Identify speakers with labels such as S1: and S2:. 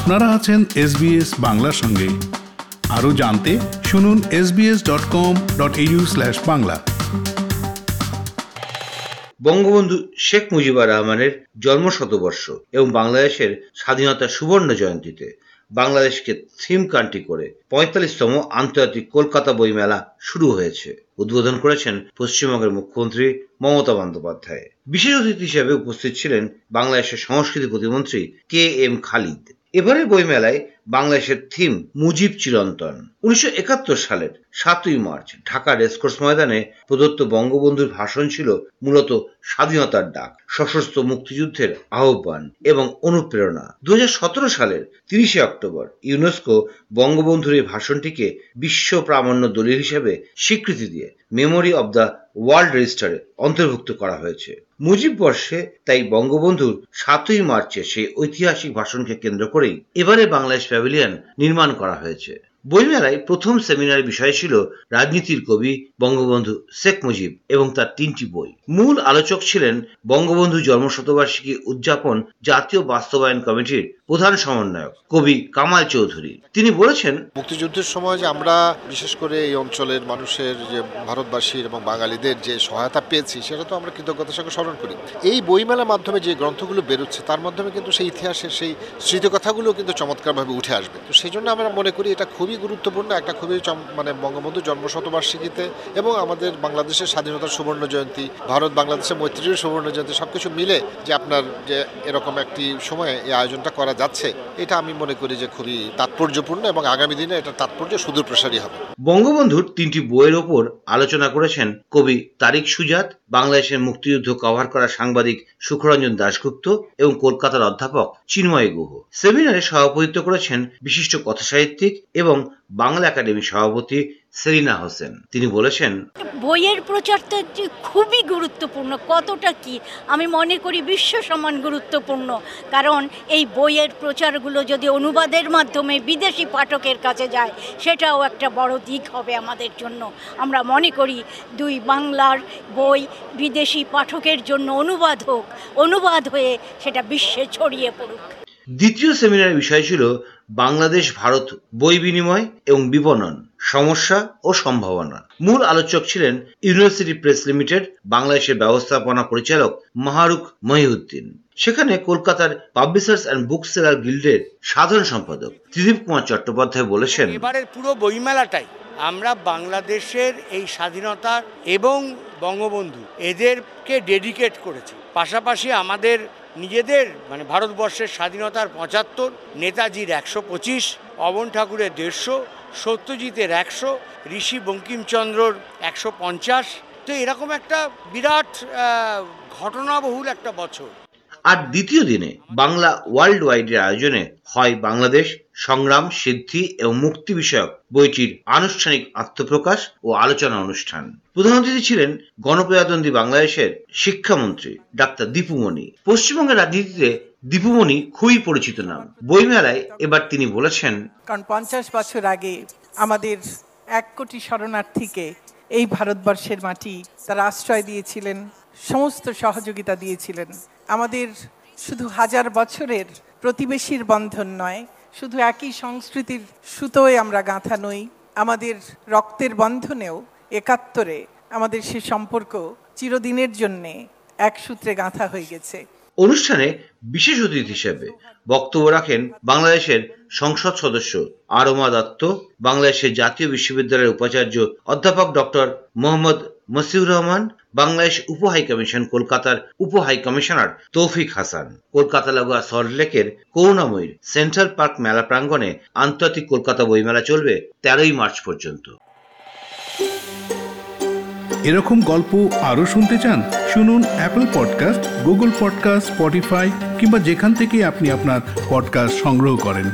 S1: আপনারা আছেন এসবিএস বাংলার সঙ্গে। আরও জানতে শুনুন SBS dot com dot slash Bangla.
S2: Bangabandhu Sheikh Mujibur রহমানের জন্ম শতবর্ষ এবং বাংলাদেশের স্বাধীনতার সুবর্ণ জয়ন্তীতে বাংলাদেশকে থিম কান্ট্রি করে পঁয়তাল্লিশতম আন্তর্জাতিক কলকাতা বইমেলা শুরু হয়েছে। উদ্বোধন করেছেন পশ্চিমবঙ্গের মুখ্যমন্ত্রী মমতা বন্দ্যোপাধ্যায়। বিশেষ অতিথি হিসেবে উপস্থিত ছিলেন বাংলাদেশের সংস্কৃতি প্রতিমন্ত্রী কে এম খালিদ। এবারের বইমেলায় বাংলাদেশের থিম মুজিব চিরন্তন। উনিশশো একাত্তর সালের সাতই মার্চ ঢাকা রেসকোর্স ময়দানে প্রদত্ত বঙ্গবন্ধুর ভাষণ ছিল মূলত স্বাধীনতার ডাক, সশস্ত্র মুক্তিযুদ্ধের আহ্বান এবং অনুপ্রেরণা। দুই হাজার সতেরো সালের তিরিশে অক্টোবর ইউনেস্কো বঙ্গবন্ধুর এই ভাষণটিকে বিশ্ব প্রামাণ্য দলিল হিসেবে স্বীকৃতি দিয়ে মেমোরি অব দ্য ওয়ার্ল্ড রেজিস্টারে অন্তর্ভুক্ত করা হয়েছে। মুজিব বর্ষে তাই বঙ্গবন্ধুর সাতই মার্চে সেই ঐতিহাসিক ভাষণকে কেন্দ্র করেই এবারে বাংলাদেশ প্যাভিলিয়ন নির্মাণ করা হয়েছে। বইমেলায় প্রথম সেমিনার বিষয় ছিল রাজনীতির কবি বঙ্গবন্ধু শেখ মুজিব এবং তার তিনটি বই। মূল আলোচক ছিলেন বঙ্গবন্ধু জন্মশতবার্ষিকী উদযাপন জাতীয় বাস্তবায়ন কমিটির প্রধান সমন্বয়ক কবি কামাল চৌধুরী। তিনি বলেছেন,
S3: মুক্তিযুদ্ধের সময় যে আমরা বিশেষ করে এই অঞ্চলের মানুষের যে ভারতবাসীর এবং বাঙালিদের যে সহায়তা পেয়েছি, সেটা তো আমরা কৃতজ্ঞতার সঙ্গে স্মরণ করি। এই বইমেলার মাধ্যমে যে গ্রন্থগুলো বেরোচ্ছে, তার মাধ্যমে কিন্তু সেই ইতিহাসের সেই স্মৃতিকথাগুলো কিন্তু চমৎকারভাবে উঠে আসবে। তো সেই জন্য আমরা মনে করি এটা খুবই গুরুত্বপূর্ণ একটা খুবই মানে বঙ্গবন্ধু জন্মশতবার্ষিকীতে এবং আমাদের বাংলাদেশের স্বাধীনতার সুবর্ণ জয়ন্তী, ভারত, বাংলাদেশের মৈত্রীর সুবর্ণ জয়ন্তী সব কিছু মিলে যে আপনার যে এরকম একটি সময়ে এই আয়োজনটা করা যাচ্ছে, এটা আমি মনে করি যে খুবই তাৎপর্যপূর্ণ এবং আগামী দিনে এটা তাৎপর্য সুদূর প্রসারী হবে।
S2: বঙ্গবন্ধুর তিনটি বইয়ের ওপর আলোচনা করেছেন কবি তারিক সুজাত বাংলাদেশের মুক্তিযুদ্ধ কভার করা সাংবাদিক সুখরঞ্জন দাশগুপ্ত এবং কলকাতার অধ্যাপক চিন্ময় গুহ। সেমিনারে সভাপতিত্ব করেছেন বিশিষ্ট কথাসাহিত্যিক এবং বাংলা একাডেমি সভাপতি সেলিনা হোসেন। তিনি বলেছেন
S4: বইয়ের প্রচার তো যে খুবই গুরুত্বপূর্ণ কতটা কি আমি মনে করি বিশ্ব সমান গুরুত্বপূর্ণ। কারণ এই বইয়ের প্রচারগুলো যদি অনুবাদের মাধ্যমে বিদেশি পাঠকের কাছে যায় সেটাও একটা বড় দিক হবে আমাদের জন্য। আমরা মনে করি দুই বাংলার বই বিদেশি পাঠকের জন্য অনুবাদ হোক অনুবাদ হয়ে সেটা বিশ্বে ছড়িয়ে পড়ুক।
S2: দ্বিতীয় সেমিনারের বিষয় ছিল বাংলাদেশ ভারত বই বিনিময় এবং বিপণন। সমস্যা ও সম্ভাবনা। মূল আলোচক ছিলেন ইউনিভার্সিটি প্রেস লিমিটেড, বাংলাদেশের ব্যবস্থাপনা পরিচালক মাহারুক মহিউদ্দিন। সেখানে কলকাতার পাবলিশার্স অ্যান্ড বুক সেলার গিল্ডের সাধারণ সম্পাদক ত্রিদীপ কুমার চট্টোপাধ্যায় বলেছেন,
S5: এবারের পুরো বইমেলাটাই আমরা বাংলাদেশের এই স্বাধীনতা এবং বঙ্গবন্ধু এদেরকে ডেডিকেট করেছি। পাশাপাশি আমাদের নিজেদের মানে ভারতবর্ষের স্বাধীনতার পঁচাত্তর, নেতাজির একশো পঁচিশ অবন ঠাকুরের দেড়শো, সত্যজিতের একশো, ঋষি বঙ্কিমচন্দ্রর একশো পঞ্চাশ। তো এরকম একটা বিরাট ঘটনাবহুল একটা বছর।
S2: আর দ্বিতীয় দিনে বাংলা ওয়ার্ল্ড ওয়াইডের আয়োজনে হয় বাংলাদেশ সংগ্রাম, সিদ্ধি এবং মুক্তি বিষয়ক বইটির আনুষ্ঠানিক আত্মপ্রকাশ ও আলোচনা অনুষ্ঠান। প্রধান অতিথি ছিলেন গণপ্রজাতন্ত্রী বাংলাদেশের শিক্ষামন্ত্রী ডাক্তার দীপুমণি। পশ্চিমবঙ্গের রাজনীতিতে দীপুমণি খুবই পরিচিত নাম। বইমেলায় এবার তিনি বলেছেন,
S6: কারণ পঞ্চাশ বছর আগে আমাদের এক কোটি শরণার্থীকে এই ভারতবর্ষের মাটি তারা আশ্রয় দিয়েছিলেন। সমস্ত সহযোগিতা দিয়েছিলেন। আমাদের শুধু হাজার বছরের প্রতিবেশীর বন্ধন নয়, শুধু একই সংস্কৃতির সুতোয় আমরা গাঁথা নই, আমাদের রক্তের বন্ধনেও একাত্তরে আমাদের সে সম্পর্ক চিরদিনের জন্যে এক সূত্রে গাঁথা হয়ে গেছে।
S2: অনুষ্ঠানে বিশেষ অতিথি হিসেবে বক্তব্য রাখেন বাংলাদেশের সংসদ সদস্য আরমা দত্ত, বাংলাদেশের জাতীয় বিশ্ববিদ্যালয়ের উপাচার্য অধ্যাপক ডক্টর মোহাম্মদ মসিউর রহমান, বাংলাদেশ উপ হাই কমিশন, কলকাতার উপ হাই কমিশনার তৌফিক হাসান। কলকাতা লাগোয়া সল্টলেকের করুণাময়ীর সেন্ট্রাল পার্ক মেলা প্রাঙ্গণে আন্তর্জাতিক কলকাতা বইমেলা চলবে তেরোই মার্চ পর্যন্ত।
S1: এরকম গল্প আরও শুনতে চান, শুনুন Apple podcast Google podcast Spotify কিংবা যেখান থেকে আপনি আপনার পডকাস্ট সংগ্রহ করেন।